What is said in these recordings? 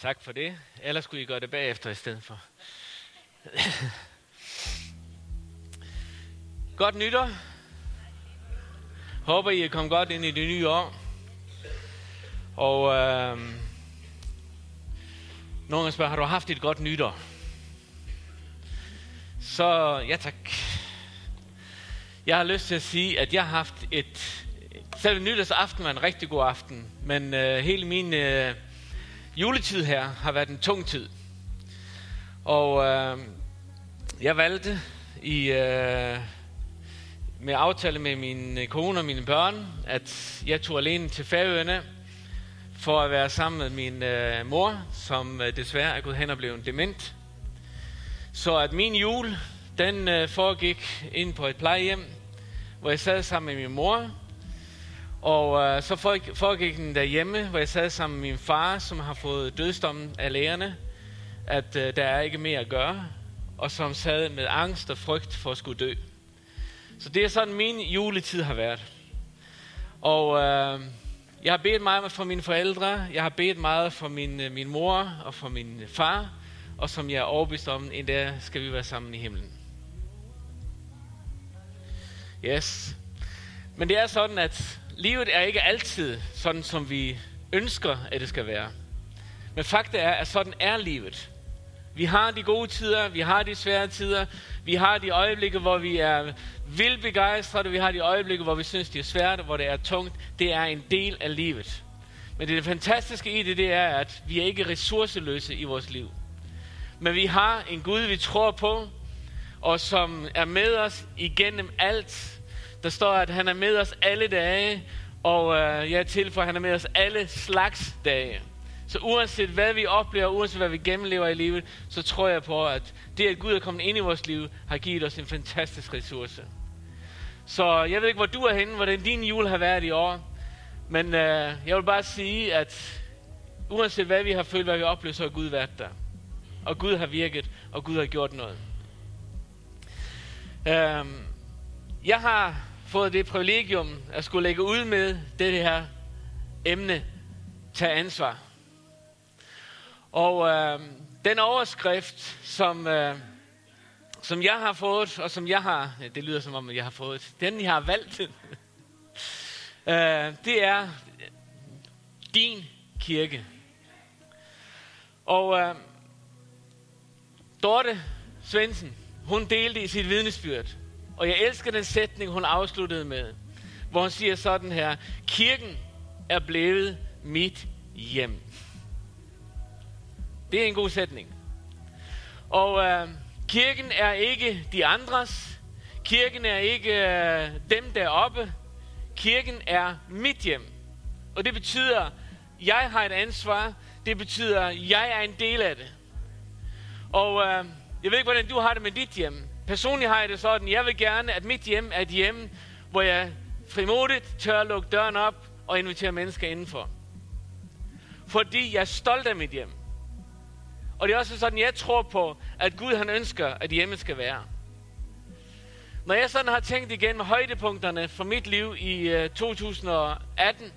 Tak for det. Ellers skulle I gøre det bagefter i stedet for. godt nytår. Håber, I er kommet godt ind i det nye år. Og øh, nogen spørger, har du haft et godt nytår? Så ja tak. Jeg har lyst til at sige, at jeg har haft et... Selv nytårsaften var en rigtig god aften, men øh, hele min øh, juletid her har været en tung tid. Og øh, jeg valgte i, øh, med aftale med min øh, kone og mine børn, at jeg tog alene til Færøerne for at være sammen med min øh, mor, som øh, desværre er gået hen og blevet dement. Så at min jul, den øh, foregik ind på et plejehjem, hvor jeg sad sammen med min mor. Og øh, så foregik den derhjemme, hvor jeg sad sammen med min far, som har fået dødsdommen af lægerne, at øh, der er ikke mere at gøre, og som sad med angst og frygt for at skulle dø. Så det er sådan, min juletid har været. Og øh, jeg har bedt meget for mine forældre, jeg har bedt meget for min, øh, min mor og for min far, og som jeg er overbevist om, en dag skal vi være sammen i himlen. Yes. Men det er sådan, at livet er ikke altid sådan, som vi ønsker, at det skal være. Men fakta er, at sådan er livet. Vi har de gode tider, vi har de svære tider, vi har de øjeblikke, hvor vi er vildt begejstrede, vi har de øjeblikke, hvor vi synes, det er svært, hvor det er tungt. Det er en del af livet. Men det, fantastiske i det, det er, at vi er ikke ressourceløse i vores liv. Men vi har en Gud, vi tror på, og som er med os igennem alt. Der står, at han er med os alle dage, og øh, jeg tilføjer, at han er med os alle slags dage. Så uanset hvad vi oplever, uanset hvad vi gennemlever i livet, så tror jeg på, at det, at Gud er kommet ind i vores liv, har givet os en fantastisk ressource. Så jeg ved ikke, hvor du er henne, hvordan din jul har været i år. Men øh, jeg vil bare sige, at uanset hvad vi har følt, hvad vi oplever, så har Gud været der. Og Gud har virket, og Gud har gjort noget. Øhm, jeg har fået det privilegium at skulle lægge ud med det her emne, tage ansvar. Og øh, den overskrift, som, øh, som jeg har fået, og som jeg har, ja, det lyder som om, jeg har fået, den jeg har valgt, øh, det er din kirke. Og øh, Dorte Svendsen, hun delte i sit vidnesbyrd, og jeg elsker den sætning, hun afsluttede med, hvor hun siger sådan her, kirken er blevet mit hjem. Det er en god sætning. Og øh, kirken er ikke de andres. Kirken er ikke øh, dem deroppe. Kirken er mit hjem. Og det betyder, jeg har et ansvar. Det betyder, jeg er en del af det. Og øh, jeg ved ikke, hvordan du har det med dit hjem. Personligt har jeg det sådan, jeg vil gerne, at mit hjem er et hjem, hvor jeg frimodigt tør at lukke døren op og invitere mennesker indenfor. Fordi jeg er stolt af mit hjem. Og det er også sådan, jeg tror på, at Gud han ønsker, at hjemmet skal være. Når jeg sådan har tænkt igen højdepunkterne for mit liv i øh, 2018,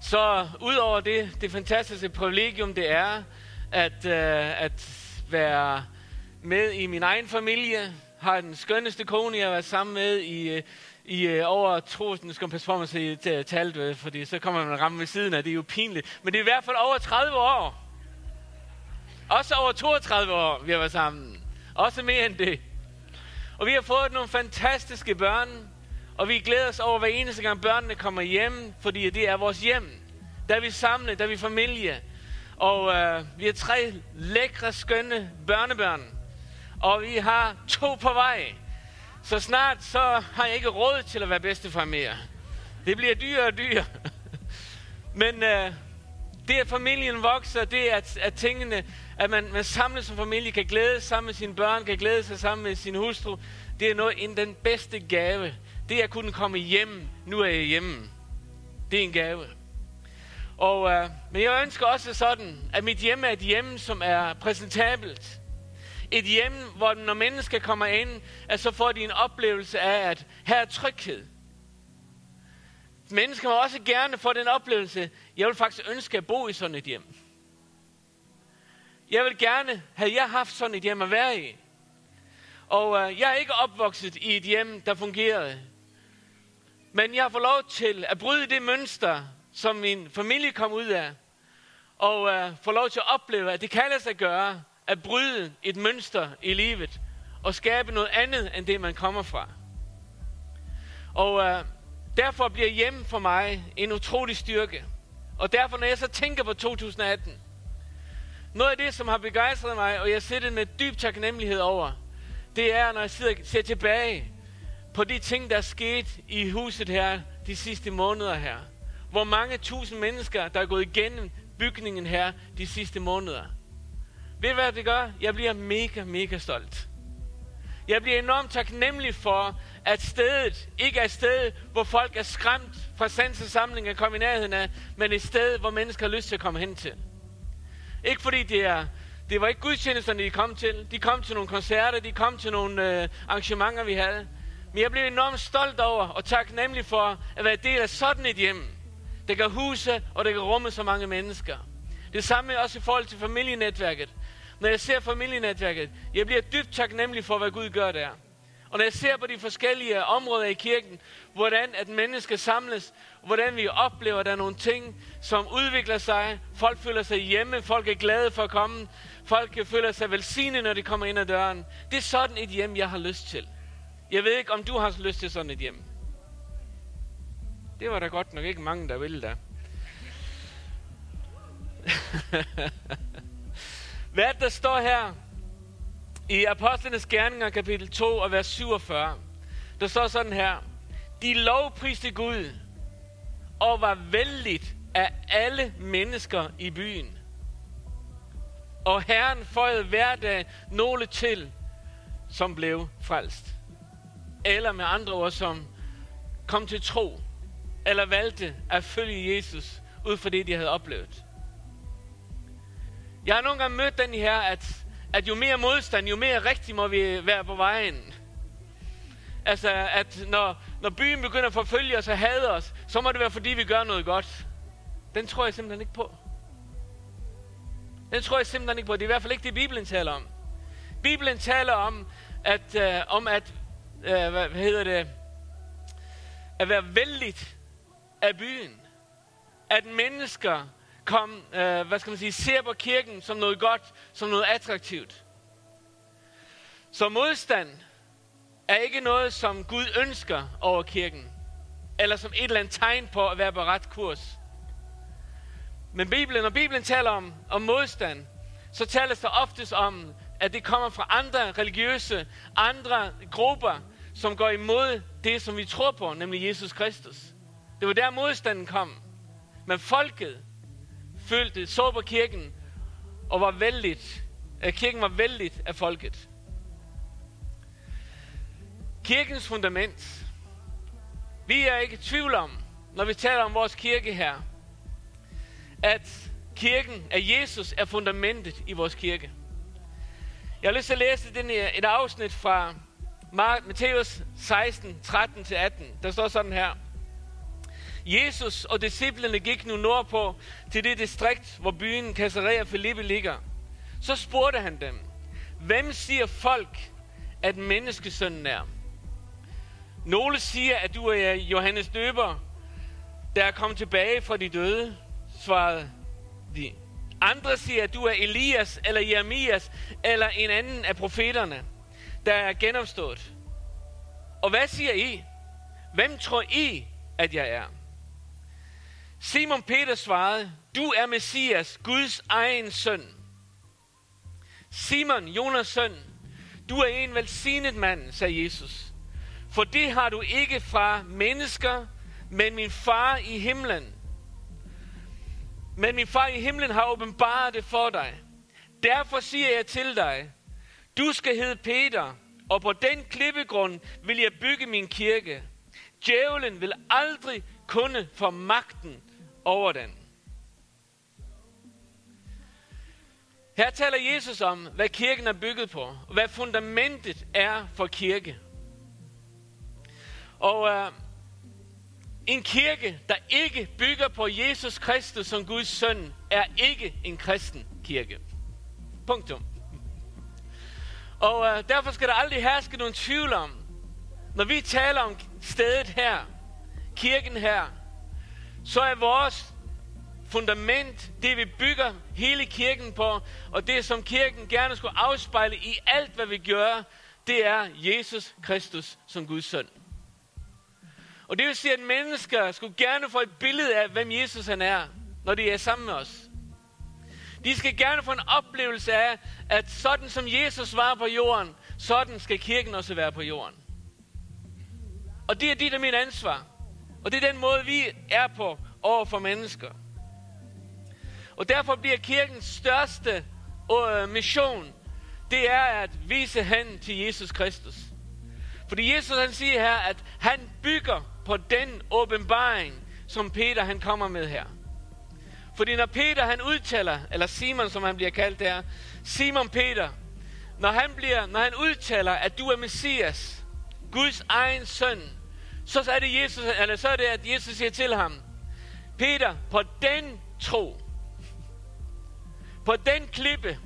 så udover det, det fantastiske privilegium, det er, at, øh, at være med i min egen familie, har den skønneste kone, jeg har været sammen med i, øh, i øh, over trosen. nu skal man passe på mig at talt, øh, fordi så kommer man ramme ved siden af, det er jo pinligt. Men det er i hvert fald over 30 år. Også over 32 år, vi har været sammen. Også mere end det. Og vi har fået nogle fantastiske børn, og vi glæder os over hver eneste gang børnene kommer hjem, fordi det er vores hjem. Der er vi samlet, der er vi familie. Og øh, vi har tre lækre, skønne børnebørn. Og vi har to på vej. Så snart så har jeg ikke råd til at være bedstefar mere. Det bliver dyrere og dyrere. Men øh, det, at familien vokser, det er, at, at tingene at man, man samles som familie, kan glæde sig sammen med sine børn, kan glæde sig sammen med sin hustru. Det er noget, en den bedste gave. Det er at kunne komme hjem. Nu er jeg hjemme. Det er en gave. Og, øh, men jeg ønsker også sådan, at mit hjem er et hjem, som er præsentabelt. Et hjem, hvor når mennesker kommer ind, at så får de en oplevelse af, at her er tryghed. Mennesker må også gerne få den oplevelse, jeg vil faktisk ønske at bo i sådan et hjem. Jeg vil gerne have jeg haft sådan et hjem at være i. Og øh, jeg er ikke opvokset i et hjem, der fungerede. Men jeg har fået lov til at bryde det mønster, som min familie kom ud af. Og øh, få lov til at opleve, at det kan lade sig gøre at bryde et mønster i livet. Og skabe noget andet, end det man kommer fra. Og øh, derfor bliver hjem for mig en utrolig styrke. Og derfor, når jeg så tænker på 2018, noget af det, som har begejstret mig, og jeg sidder med dyb taknemmelighed over, det er, når jeg sidder, ser tilbage på de ting, der er sket i huset her de sidste måneder her. Hvor mange tusind mennesker, der er gået igennem bygningen her de sidste måneder. Ved du hvad det gør? Jeg bliver mega, mega stolt. Jeg bliver enormt taknemmelig for, at stedet ikke er et sted, hvor folk er skræmt fra sansesamling at komme i nærheden af, men et sted, hvor mennesker har lyst til at komme hen til. Ikke fordi det er, det var ikke gudstjenesterne, de kom til. De kom til nogle koncerter, de kom til nogle øh, arrangementer, vi havde. Men jeg blev enormt stolt over og taknemmelig for at være del af sådan et hjem. Det kan huse, og det kan rumme så mange mennesker. Det samme også i forhold til familienetværket. Når jeg ser familienetværket, jeg bliver dybt taknemmelig for, hvad Gud gør der. Og når jeg ser på de forskellige områder i kirken, hvordan at mennesker samles, hvordan vi oplever, at der er nogle ting, som udvikler sig. Folk føler sig hjemme, folk er glade for at komme, folk føler sig velsignede, når de kommer ind ad døren. Det er sådan et hjem, jeg har lyst til. Jeg ved ikke, om du har lyst til sådan et hjem. Det var da godt nok ikke mange, der ville da. Hvad der står her i Apostlenes Gerninger, kapitel 2 og vers 47, der står sådan her. De lovpriste Gud og var vældigt af alle mennesker i byen. Og Herren føjede hver dag nogle til, som blev frelst. Eller med andre ord, som kom til tro, eller valgte at følge Jesus, ud fra det, de havde oplevet. Jeg har nogle gange mødt den her, at, at jo mere modstand, jo mere rigtig må vi være på vejen. Altså, at når, når byen begynder at forfølge os og hade os, så må det være, fordi vi gør noget godt. Den tror jeg simpelthen ikke på. Den tror jeg simpelthen ikke på. Det er i hvert fald ikke det, Bibelen taler om. Bibelen taler om, at, øh, om at øh, hvad, hedder det, at være vældigt af byen. At mennesker kom, øh, hvad skal man sige, ser på kirken som noget godt, som noget attraktivt. Så modstand er ikke noget, som Gud ønsker over kirken. Eller som et eller andet tegn på at være på ret kurs. Men Bibelen, når Bibelen taler om, om modstand, så taler der oftest om, at det kommer fra andre religiøse, andre grupper, som går imod det, som vi tror på, nemlig Jesus Kristus. Det var der modstanden kom. Men folket følte, så på kirken, og var vældigt, at kirken var vældigt af folket. Kirkens fundament. Vi er ikke i tvivl om, når vi taler om vores kirke her, at kirken af Jesus er fundamentet i vores kirke. Jeg har lyst til at læse den, et afsnit fra Matthæus 16, 13-18. Der står sådan her. Jesus og disciplene gik nu nordpå til det distrikt, hvor byen Caesarea Philippi ligger. Så spurgte han dem, hvem siger folk, at menneskesønnen er? Nogle siger, at du er Johannes døber, der er kommet tilbage fra de døde, svarede de. Andre siger, at du er Elias eller Jeremias eller en anden af profeterne, der er genopstået. Og hvad siger I? Hvem tror I, at jeg er? Simon Peter svarede, du er Messias, Guds egen søn. Simon, Jonas søn, du er en velsignet mand, sagde Jesus. For det har du ikke fra mennesker, men min far i himlen. Men min far i himlen har åbenbaret det for dig. Derfor siger jeg til dig, du skal hedde Peter, og på den klippegrund vil jeg bygge min kirke. Djævlen vil aldrig kunne få magten over den. Her taler Jesus om, hvad kirken er bygget på, og hvad fundamentet er for kirke. Og øh, en kirke, der ikke bygger på Jesus Kristus som Guds søn, er ikke en kristen kirke. Punktum. Og øh, derfor skal der aldrig herske nogen tvivl om, når vi taler om stedet her, kirken her, så er vores fundament, det vi bygger hele kirken på, og det som kirken gerne skulle afspejle i alt, hvad vi gør, det er Jesus Kristus som Guds søn. Og det vil sige, at mennesker skulle gerne få et billede af, hvem Jesus han er, når de er sammen med os. De skal gerne få en oplevelse af, at sådan som Jesus var på jorden, sådan skal kirken også være på jorden. Og det er dit og min ansvar. Og det er den måde, vi er på over for mennesker. Og derfor bliver kirkens største øh, mission, det er at vise hen til Jesus Kristus. Fordi Jesus han siger her, at han bygger på den åbenbaring, som Peter han kommer med her. Fordi når Peter han udtaler, eller Simon som han bliver kaldt der, Simon Peter, når han, bliver, når han udtaler, at du er Messias, Guds egen søn, så er det Jesus, eller så er det, at Jesus siger til ham, Peter, på den tro, på den klippe,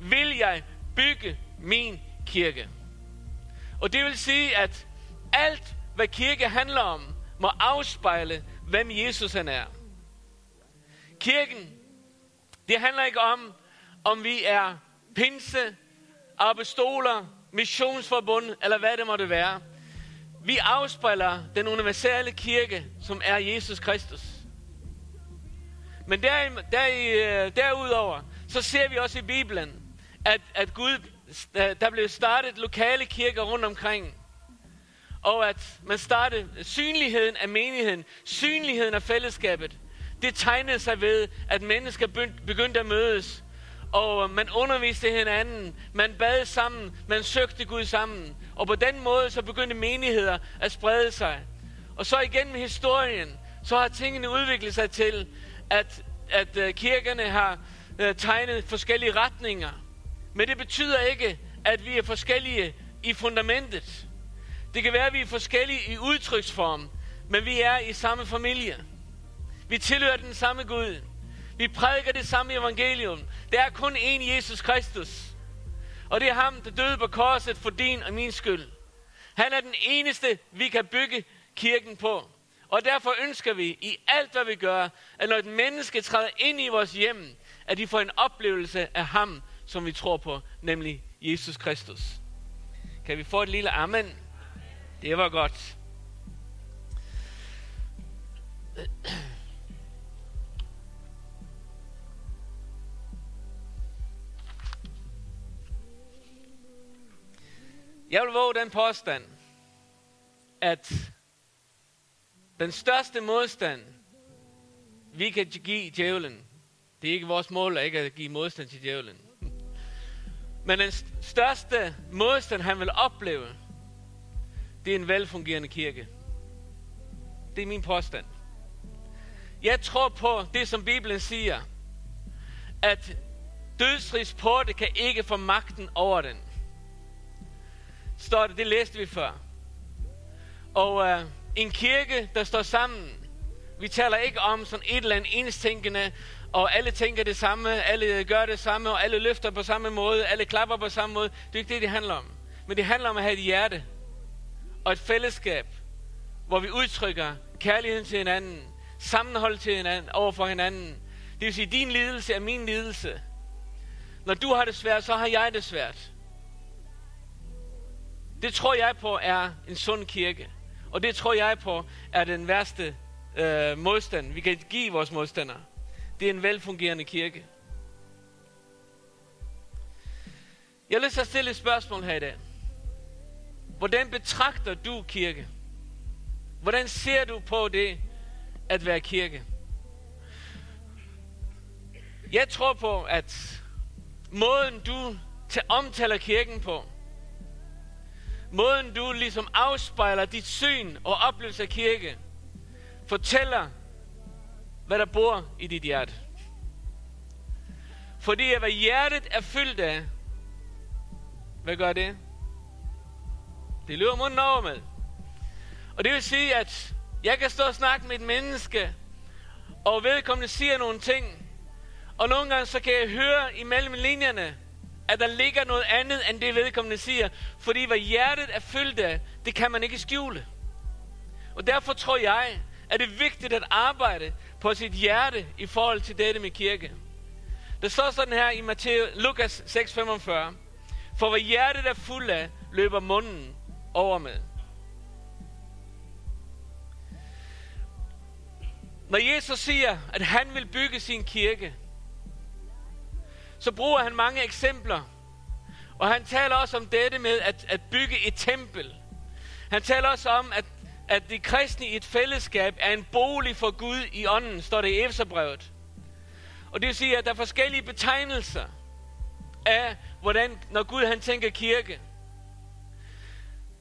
vil jeg bygge min kirke. Og det vil sige, at alt, hvad kirke handler om, må afspejle, hvem Jesus han er. Kirken, det handler ikke om, om vi er pinse, apostoler, missionsforbund, eller hvad det måtte være. Vi afspejler den universelle kirke, som er Jesus Kristus. Men der, der, øh, derudover, så ser vi også i Bibelen, at, at Gud, øh, der blev startet lokale kirker rundt omkring. Og at man startede synligheden af menigheden, synligheden af fællesskabet. Det tegnede sig ved, at mennesker begyndte at mødes. Og man underviste hinanden, man bad sammen, man søgte Gud sammen. Og på den måde så begyndte menigheder at sprede sig. Og så igennem historien, så har tingene udviklet sig til, at, at øh, kirkerne har øh, tegnet forskellige retninger. Men det betyder ikke, at vi er forskellige i fundamentet. Det kan være, at vi er forskellige i udtryksform, men vi er i samme familie. Vi tilhører den samme Gud. Vi prædiker det samme evangelium. Der er kun én Jesus Kristus. Og det er ham, der døde på korset for din og min skyld. Han er den eneste, vi kan bygge kirken på. Og derfor ønsker vi i alt, hvad vi gør, at når et menneske træder ind i vores hjem, at de får en oplevelse af ham, som vi tror på, nemlig Jesus Kristus. Kan vi få et lille amen? Det var godt. Jeg vil våge den påstand, at den største modstand, vi kan give djævlen, det er ikke vores mål at ikke at give modstand til djævlen. Men den største modstand, han vil opleve, det er en velfungerende kirke. Det er min påstand. Jeg tror på det, som Bibelen siger, at dødsrigs porte kan ikke få magten over den står det, det læste vi før. Og øh, en kirke, der står sammen, vi taler ikke om sådan et eller andet enstænkende, og alle tænker det samme, alle gør det samme, og alle løfter på samme måde, alle klapper på samme måde. Det er ikke det, det handler om. Men det handler om at have et hjerte og et fællesskab, hvor vi udtrykker kærligheden til hinanden, sammenhold til hinanden, over for hinanden. Det vil sige, din lidelse er min lidelse. Når du har det svært, så har jeg det svært. Det tror jeg på er en sund kirke. Og det tror jeg på er den værste øh, modstand, vi kan give vores modstandere. Det er en velfungerende kirke. Jeg vil lyst til at stille et spørgsmål her i dag. Hvordan betragter du kirke? Hvordan ser du på det at være kirke? Jeg tror på, at måden du omtaler kirken på, Måden du ligesom afspejler dit syn og oplevelse af kirke, fortæller, hvad der bor i dit hjerte. Fordi hvad hjertet er fyldt af, hvad gør det? Det løber munden over med. Og det vil sige, at jeg kan stå og snakke med et menneske, og vedkommende siger nogle ting, Og nogle gange så kan jeg høre imellem linjerne, at der ligger noget andet, end det vedkommende siger. Fordi hvad hjertet er fyldt af, det kan man ikke skjule. Og derfor tror jeg, at det er vigtigt at arbejde på sit hjerte i forhold til dette med kirke. Der står sådan her i Matthæus, Lukas 6:45. For hvad hjertet er fuld af, løber munden over med. Når Jesus siger, at han vil bygge sin kirke, så bruger han mange eksempler. Og han taler også om dette med at, at bygge et tempel. Han taler også om, at, at de kristne i et fællesskab er en bolig for Gud i ånden, står det i Efeserbrevet. Og det vil sige, at der er forskellige betegnelser af, hvordan, når Gud han tænker kirke.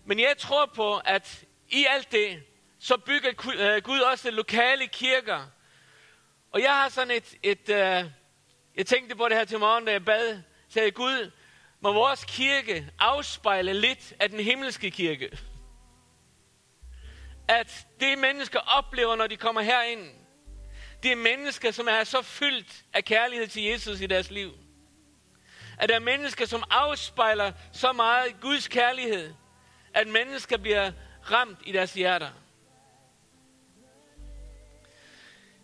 Men jeg tror på, at i alt det, så bygger øh, Gud også lokale kirker. Og jeg har sådan et, et øh, jeg tænkte på det her til morgen, da jeg bad, sagde Gud, må vores kirke afspejle lidt af den himmelske kirke. At det mennesker oplever, når de kommer herind, det er mennesker, som er så fyldt af kærlighed til Jesus i deres liv. At der er mennesker, som afspejler så meget Guds kærlighed, at mennesker bliver ramt i deres hjerter.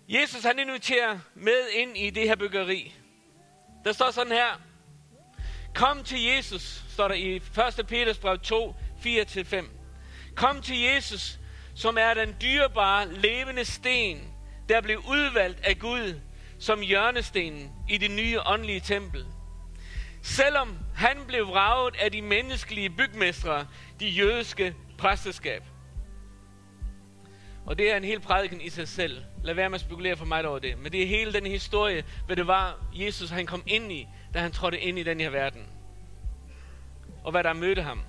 Jesus han inviterer med ind i det her byggeri. Der står sådan her. Kom til Jesus, står der i 1. Peters brev 2, 4-5. Kom til Jesus, som er den dyrebare, levende sten, der blev udvalgt af Gud som hjørnestenen i det nye åndelige tempel. Selvom han blev vraget af de menneskelige bygmestre, de jødiske præsteskab. Og det er en hel prædiken i sig selv. Lad være med at spekulere for mig over det. Men det er hele den historie, hvad det var, Jesus han kom ind i, da han trådte ind i den her verden. Og hvad der mødte ham.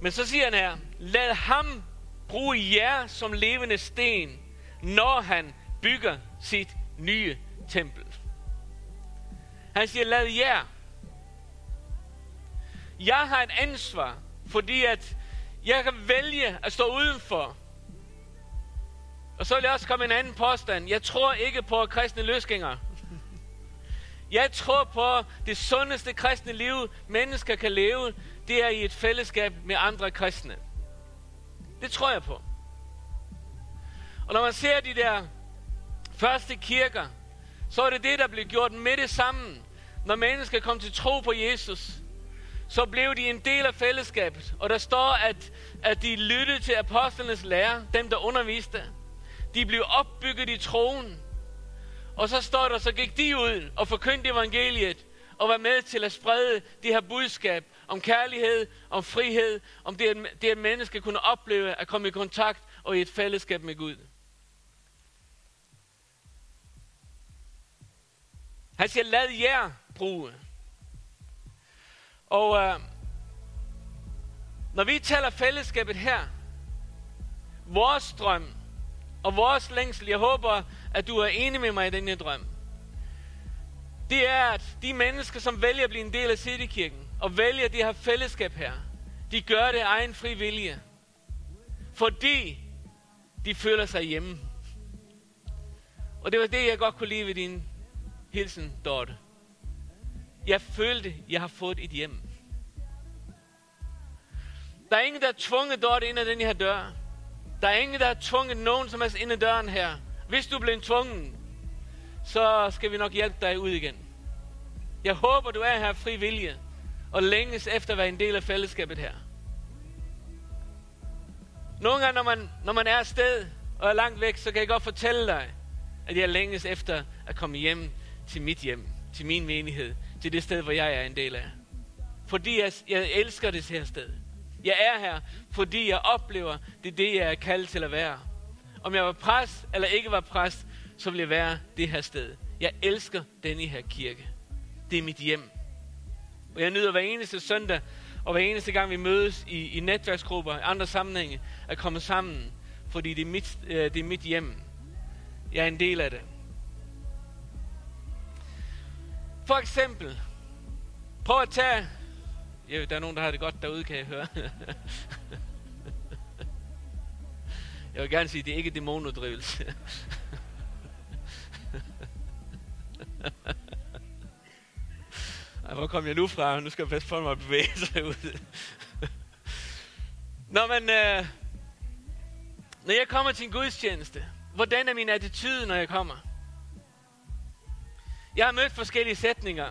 Men så siger han her, lad ham bruge jer som levende sten, når han bygger sit nye tempel. Han siger, lad jer. Jeg har et ansvar, fordi at jeg kan vælge at stå udenfor. Og så vil jeg også komme en anden påstand. Jeg tror ikke på kristne løsgængere. Jeg tror på det sundeste kristne liv, mennesker kan leve, det er i et fællesskab med andre kristne. Det tror jeg på. Og når man ser de der første kirker, så er det det, der blev gjort med det sammen. Når mennesker kom til tro på Jesus, så blev de en del af fællesskabet. Og der står, at, at de lyttede til apostlenes lære, dem der underviste. De blev opbygget i troen. Og så står der, så gik de ud og forkyndte evangeliet og var med til at sprede det her budskab om kærlighed, om frihed, om det, at, det at menneske kunne opleve at komme i kontakt og i et fællesskab med Gud. Han siger, lad jer bruge. Og øh, når vi taler fællesskabet her, vores drøm og vores længsel, jeg håber, at du er enig med mig i denne drøm, det er, at de mennesker, som vælger at blive en del af Citykirken, og vælger det her fællesskab her, de gør det af egen fri vilje. Fordi de føler sig hjemme. Og det var det, jeg godt kunne lide ved din hilsen, Dorte. Jeg følte, jeg har fået et hjem. Der er ingen, der er tvunget Dorte ind ad den her dør. Der er ingen, der har tvunget nogen som helst ind ad døren her. Hvis du bliver tvungen, så skal vi nok hjælpe dig ud igen. Jeg håber, du er her fri vilje og længes efter at være en del af fællesskabet her. Nogle gange, når man, når man er afsted og er langt væk, så kan jeg godt fortælle dig, at jeg længes efter at komme hjem til mit hjem, til min menighed, til det sted, hvor jeg er en del af. Fordi jeg, jeg elsker det her sted. Jeg er her, fordi jeg oplever, det er det, jeg er kaldt til at være. Om jeg var præst eller ikke var præst, så vil jeg være det her sted. Jeg elsker denne her kirke. Det er mit hjem. Og jeg nyder hver eneste søndag, og hver eneste gang vi mødes i, i netværksgrupper, i andre sammenhænge, at komme sammen, fordi det er, mit, øh, det er mit hjem. Jeg er en del af det. For eksempel, prøv at tage... Ja, der er nogen, der har det godt derude, kan jeg høre. jeg vil gerne sige, at det er ikke dæmonuddrivelse. Hvor kom jeg nu fra? Nu skal jeg passe på mig at bevæge sig ud. Nå, men øh, når jeg kommer til en gudstjeneste, hvordan er min attitude, når jeg kommer? Jeg har mødt forskellige sætninger.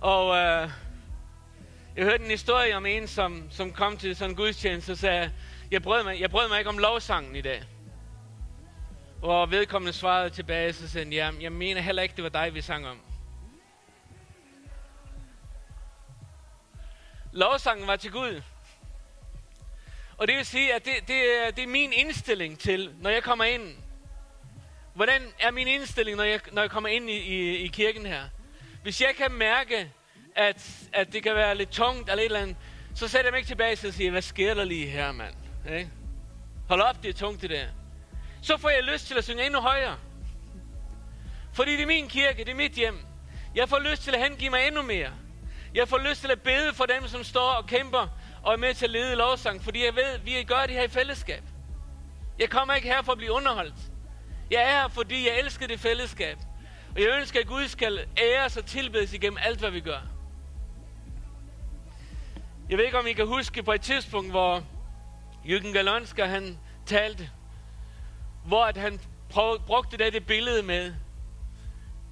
Og øh, jeg hørte en historie om en, som, som kom til sådan en gudstjeneste og sagde, jeg brød, mig, jeg brød mig ikke om lovsangen i dag. Og vedkommende svarede tilbage, så sagde han, ja, jeg mener heller ikke, det var dig, vi sang om. Lovsangen var til Gud. Og det vil sige, at det, det, er, det er min indstilling til, når jeg kommer ind. Hvordan er min indstilling, når jeg, når jeg kommer ind i, i, i kirken her? Hvis jeg kan mærke, at, at det kan være lidt tungt eller et eller andet, så sætter jeg mig ikke tilbage og siger, hvad sker der lige her, mand? Ikke? Hold op, det er tungt det der. Så får jeg lyst til at synge endnu højere. Fordi det er min kirke, det er mit hjem. Jeg får lyst til at hengive mig endnu mere. Jeg får lyst til at bede for dem, som står og kæmper og er med til at lede lovsang, fordi jeg ved, at vi gør det her i fællesskab. Jeg kommer ikke her for at blive underholdt. Jeg er her, fordi jeg elsker det fællesskab. Og jeg ønsker, at Gud skal æres og tilbedes igennem alt, hvad vi gør. Jeg ved ikke, om I kan huske på et tidspunkt, hvor Jürgen Galonska, han talte, hvor at han prøv, brugte det, det billede med,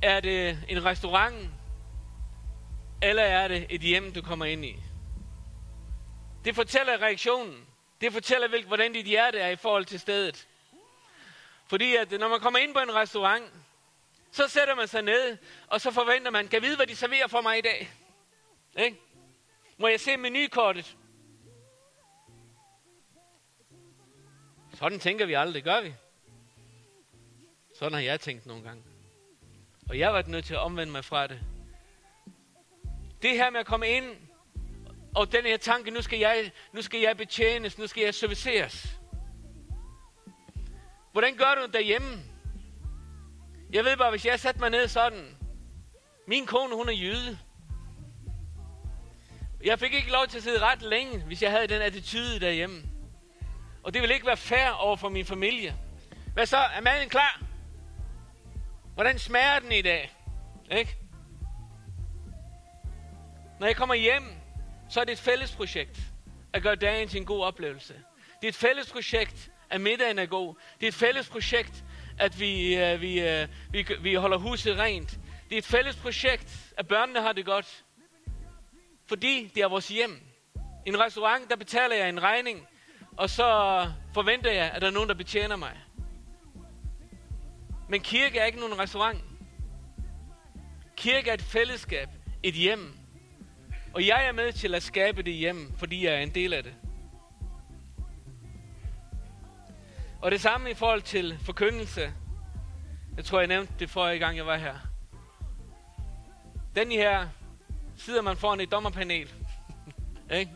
er det en restaurant, eller er det et hjem, du kommer ind i? Det fortæller reaktionen. Det fortæller, hvordan dit hjerte er i forhold til stedet. Fordi at når man kommer ind på en restaurant, så sætter man sig ned, og så forventer man, kan vide, hvad de serverer for mig i dag? Ikke? Må jeg se menukortet? Sådan tænker vi aldrig, gør vi? Sådan har jeg tænkt nogle gange. Og jeg var nødt til at omvende mig fra det. Det her med at komme ind, og den her tanke, nu skal jeg, nu skal jeg betjenes, nu skal jeg serviceres. Hvordan gør du derhjemme? Jeg ved bare, hvis jeg satte mig ned sådan, min kone, hun er jøde. Jeg fik ikke lov til at sidde ret længe, hvis jeg havde den attitude derhjemme. Og det ville ikke være fair over for min familie. Hvad så? Er maden klar? Hvordan smager den i dag? Ikke? Når jeg kommer hjem, så er det et fælles projekt at gøre dagen til en god oplevelse. Det er et fælles projekt, at middagen er god. Det er et fælles projekt, at vi, øh, vi, øh, vi, vi holder huset rent. Det er et fælles projekt, at børnene har det godt. Fordi det er vores hjem. I en restaurant, der betaler jeg en regning, og så forventer jeg, at der er nogen, der betjener mig. Men kirke er ikke nogen restaurant. Kirke er et fællesskab, et hjem. Og jeg er med til at skabe det hjem, fordi jeg er en del af det. Og det samme i forhold til forkyndelse. Jeg tror, jeg nævnte det forrige gang, jeg var her. Den her sidder man foran et dommerpanel. ikke?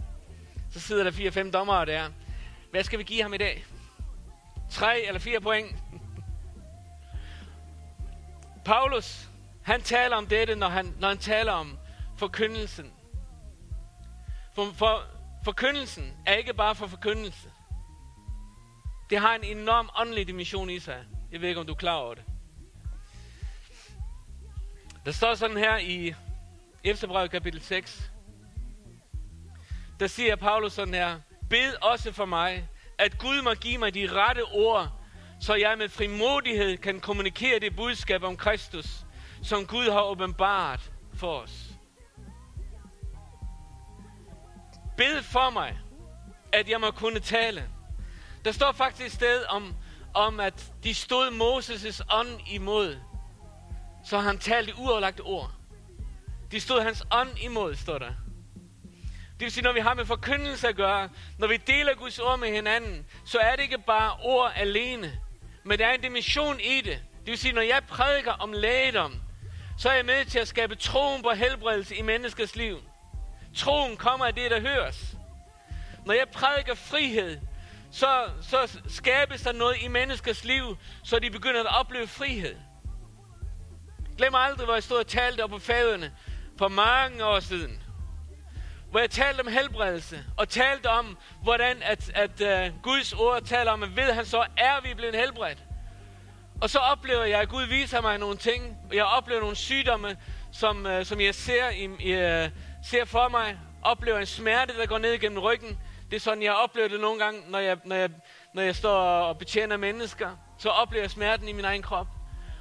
Så sidder der fire-fem dommere der. Hvad skal vi give ham i dag? Tre eller fire point? Paulus, han taler om dette, når han, når han taler om forkyndelsen. For, for forkyndelsen er ikke bare for forkyndelse. Det har en enorm åndelig dimension i sig. Jeg ved ikke, om du er klar over det. Der står sådan her i Efterbrevet kapitel 6. Der siger Paulus sådan her. Bed også for mig, at Gud må give mig de rette ord, så jeg med frimodighed kan kommunikere det budskab om Kristus, som Gud har åbenbart for os. Bed for mig, at jeg må kunne tale. Der står faktisk et sted om, om at de stod Moses' ånd imod, så han talte uoverlagte ord. De stod hans ånd imod, står der. Det vil sige, når vi har med forkyndelse at gøre, når vi deler Guds ord med hinanden, så er det ikke bare ord alene, men der er en dimension i det. Det vil sige, når jeg prædiker om lægedom, så er jeg med til at skabe troen på helbredelse i menneskers liv. Troen kommer af det, der høres. Når jeg prædiker frihed, så, så skabes der noget i menneskers liv, så de begynder at opleve frihed. Glem aldrig, hvor jeg stod og talte op på faderne for mange år siden. Hvor jeg talte om helbredelse, og talte om, hvordan at, at uh, Guds ord taler om, at ved han så, er vi blevet helbredt. Og så oplever jeg, at Gud viser mig nogle ting. Jeg oplever nogle sygdomme, som, uh, som jeg ser, i, uh, ser for mig. Oplever en smerte, der går ned gennem ryggen. Det er sådan, jeg oplever det nogle gange, når jeg, når jeg, når jeg står og betjener mennesker. Så oplever jeg smerten i min egen krop.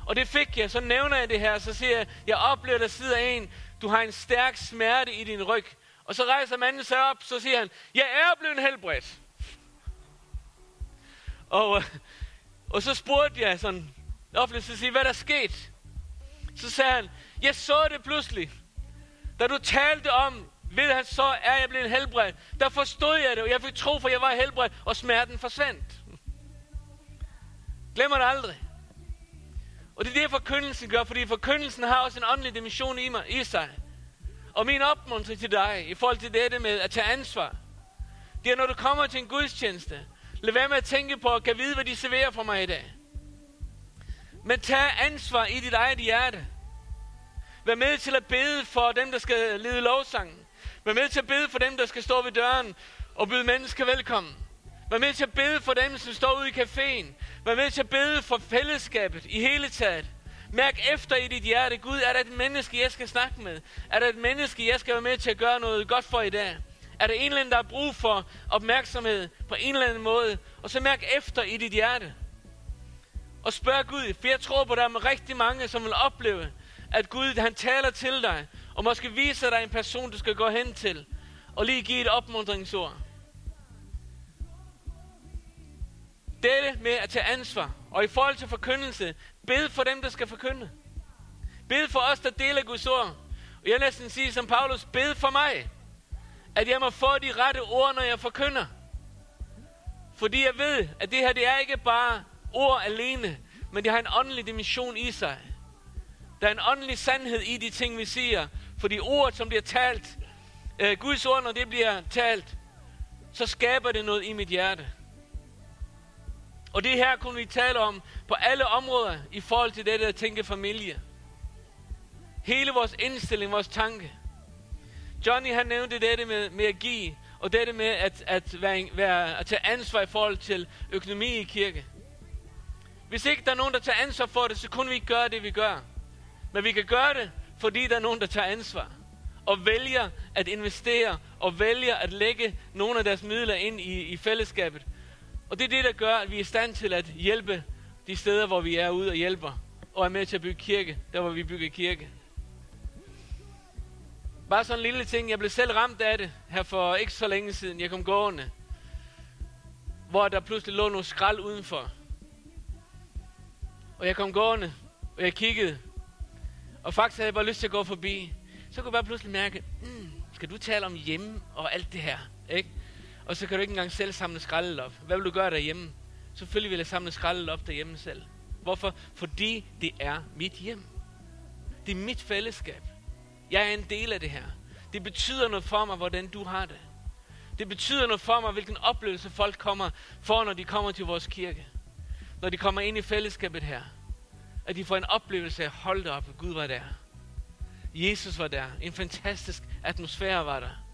Og det fik jeg. Så nævner jeg det her, så siger jeg, jeg oplever, der sidder en, du har en stærk smerte i din ryg. Og så rejser manden sig op, så siger han, jeg er blevet helbredt. Og, øh, og så spurgte jeg sådan, offentligt, så siger, hvad der skete? sket? Så sagde han, jeg så det pludselig. Da du talte om, ved han så er jeg blevet helbredt. Der forstod jeg det, og jeg fik tro, for jeg var helbredt, og smerten forsvandt. Glemmer det aldrig. Og det er det, forkyndelsen gør, fordi forkyndelsen har også en åndelig dimension i, mig, i sig. Og min opmuntring til dig, i forhold til dette med at tage ansvar, det er, når du kommer til en gudstjeneste, lad være med at tænke på, at kan vide, hvad de serverer for mig i dag. Men tag ansvar i dit eget hjerte. Vær med til at bede for dem, der skal lede lovsangen. Vær med til at bede for dem, der skal stå ved døren og byde mennesker velkommen. Vær med til at bede for dem, som står ude i caféen. Vær med til at bede for fællesskabet i hele taget. Mærk efter i dit hjerte, Gud, er der et menneske, jeg skal snakke med? Er der et menneske, jeg skal være med til at gøre noget godt for i dag? Er der en eller anden, der har brug for opmærksomhed på en eller anden måde? Og så mærk efter i dit hjerte. Og spørg Gud, for jeg tror på, at der er rigtig mange, som vil opleve, at Gud han taler til dig, og måske viser dig en person, du skal gå hen til, og lige give et opmuntringsord. Dette med at tage ansvar, og i forhold til forkyndelse, bed for dem, der skal forkynde. Bed for os, der deler Guds ord. Og jeg næsten sige som Paulus, bed for mig, at jeg må få de rette ord, når jeg forkynder. Fordi jeg ved, at det her, det er ikke bare ord alene, men det har en åndelig dimension i sig. Der er en åndelig sandhed i de ting, vi siger. For de ord, som bliver talt, øh, Guds ord, når det bliver talt, så skaber det noget i mit hjerte. Og det her kunne vi tale om på alle områder i forhold til det, der tænke familie. Hele vores indstilling, vores tanke. Johnny han nævnte dette med, med at give, og dette med at, at, være, være, at tage ansvar i forhold til økonomi i kirke. Hvis ikke der er nogen, der tager ansvar for det, så kunne vi ikke gøre det, vi gør. Men vi kan gøre det, fordi der er nogen, der tager ansvar. Og vælger at investere, og vælger at lægge nogle af deres midler ind i, i fællesskabet. Og det er det, der gør, at vi er i stand til at hjælpe de steder, hvor vi er ude og hjælper. Og er med til at bygge kirke, der hvor vi bygger kirke. Bare sådan en lille ting. Jeg blev selv ramt af det her for ikke så længe siden. Jeg kom gående. Hvor der pludselig lå noget skrald udenfor. Og jeg kom gående, og jeg kiggede. Og faktisk havde jeg bare lyst til at gå forbi. Så kunne jeg bare pludselig mærke, mm, skal du tale om hjemme og alt det her? Ikke? Og så kan du ikke engang selv samle skraldet op. Hvad vil du gøre derhjemme? Selvfølgelig vil jeg samle skraldet op derhjemme selv. Hvorfor? Fordi det er mit hjem. Det er mit fællesskab. Jeg er en del af det her. Det betyder noget for mig, hvordan du har det. Det betyder noget for mig, hvilken oplevelse folk kommer for, når de kommer til vores kirke. Når de kommer ind i fællesskabet her. At de får en oplevelse af, hold op, Gud var der. Jesus var der. En fantastisk atmosfære var der.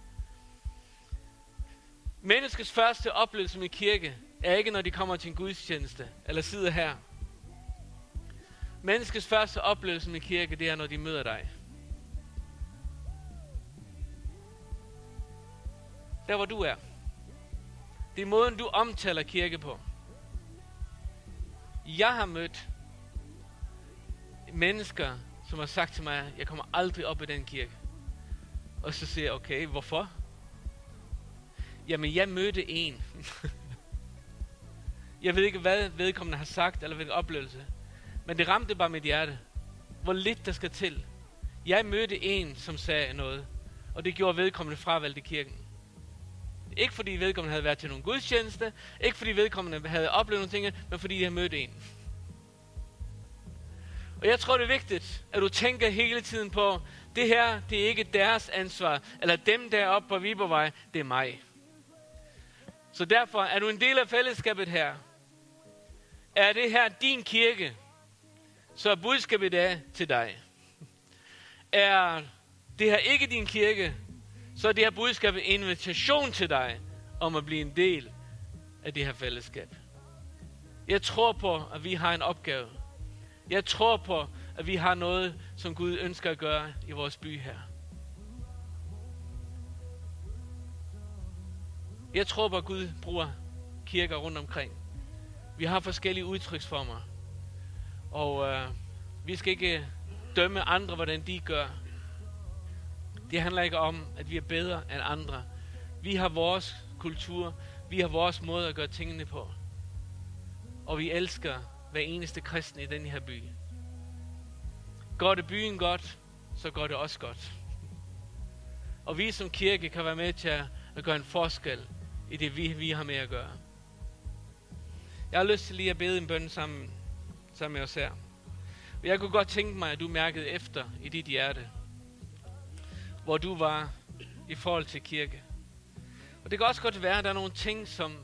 Menneskets første oplevelse med kirke er ikke, når de kommer til en gudstjeneste, eller sidder her. Menneskets første oplevelse med kirke, det er, når de møder dig. Der hvor du er. Det er måden, du omtaler kirke på. Jeg har mødt mennesker, som har sagt til mig, jeg kommer aldrig op i den kirke. Og så siger jeg, okay, hvorfor? Jamen, jeg mødte en. jeg ved ikke, hvad vedkommende har sagt, eller hvilken oplevelse. Men det ramte bare mit hjerte. Hvor lidt der skal til. Jeg mødte en, som sagde noget. Og det gjorde vedkommende fravalgte kirken. Ikke fordi vedkommende havde været til nogle gudstjeneste. Ikke fordi vedkommende havde oplevet nogle ting. Men fordi de havde mødt en. Og jeg tror, det er vigtigt, at du tænker hele tiden på, det her, det er ikke deres ansvar, eller dem deroppe på Vibervej, det er mig. Så derfor er du en del af fællesskabet her. Er det her din kirke, så er budskabet er til dig. Er det her ikke din kirke, så er det her budskab en invitation til dig om at blive en del af det her fællesskab. Jeg tror på, at vi har en opgave Jeg tror på, at vi har noget, som Gud ønsker at gøre i vores by her. Jeg tror på, at Gud bruger kirker rundt omkring. Vi har forskellige udtryksformer. Og øh, vi skal ikke øh, dømme andre, hvordan de gør. Det handler ikke om, at vi er bedre end andre. Vi har vores kultur. Vi har vores måde at gøre tingene på. Og vi elsker hver eneste kristen i den her by. Går det byen godt, så går det også godt. Og vi som kirke kan være med til at gøre en forskel i det, vi, vi har med at gøre. Jeg har lyst til lige at bede en bøn sammen, sammen med os her. Jeg kunne godt tænke mig, at du mærkede efter i dit hjerte, hvor du var i forhold til kirke. Og det kan også godt være, at der er nogle ting, som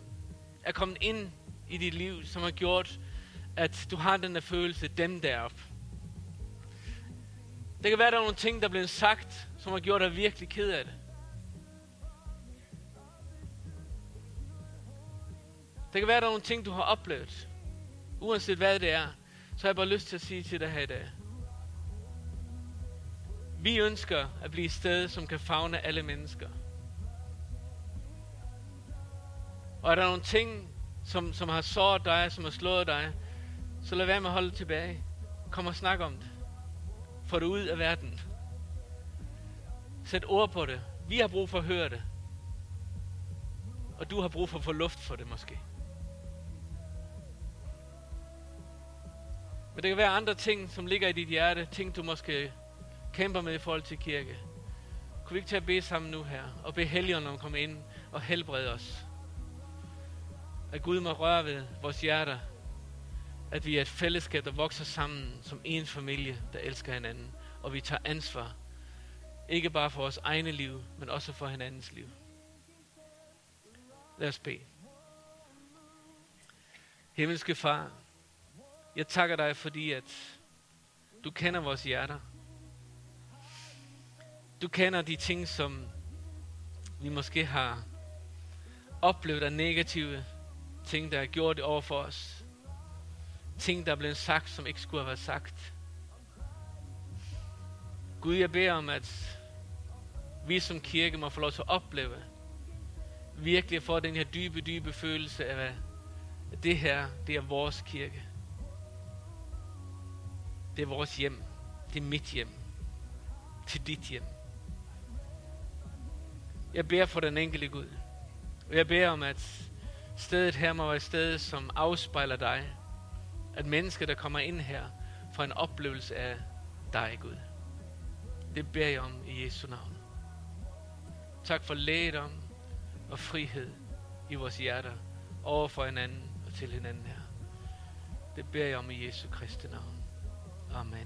er kommet ind i dit liv, som har gjort, at du har den der følelse, dem deroppe. Det kan være, at der er nogle ting, der er blevet sagt, som har gjort dig virkelig ked af det. Der kan være, der er nogle ting, du har oplevet. Uanset hvad det er, så har jeg bare lyst til at sige til dig her i dag. Vi ønsker at blive et sted, som kan fagne alle mennesker. Og er der nogle ting, som, som har såret dig, som har slået dig, så lad være med at holde tilbage. Kom og snak om det. Få det ud af verden. Sæt ord på det. Vi har brug for at høre det. Og du har brug for at få luft for det måske. Men det kan være andre ting, som ligger i dit hjerte. Ting, du måske kæmper med i forhold til kirke. Kunne vi ikke tage at bede sammen nu her? Og bede Helligånden om at komme ind og helbrede os. At Gud må røre ved vores hjerter. At vi er et fællesskab, der vokser sammen som en familie, der elsker hinanden. Og vi tager ansvar. Ikke bare for vores egne liv, men også for hinandens liv. Lad os bede. Himmelske Far, jeg takker dig, fordi at du kender vores hjerter. Du kender de ting, som vi måske har oplevet af negative ting, der er gjort over for os. Ting, der er blevet sagt, som ikke skulle have været sagt. Gud, jeg beder om, at vi som kirke må få lov til at opleve, virkelig få den her dybe, dybe følelse af, at det her, det er vores kirke. Det er vores hjem. Det er mit hjem. Til dit hjem. Jeg beder for den enkelte Gud. Og jeg beder om, at stedet her må være et sted, som afspejler dig. At mennesker, der kommer ind her, får en oplevelse af dig, Gud. Det beder jeg om i Jesu navn. Tak for lægedom og frihed i vores hjerter over for hinanden og til hinanden her. Det beder jeg om i Jesu Kristi navn. Amen.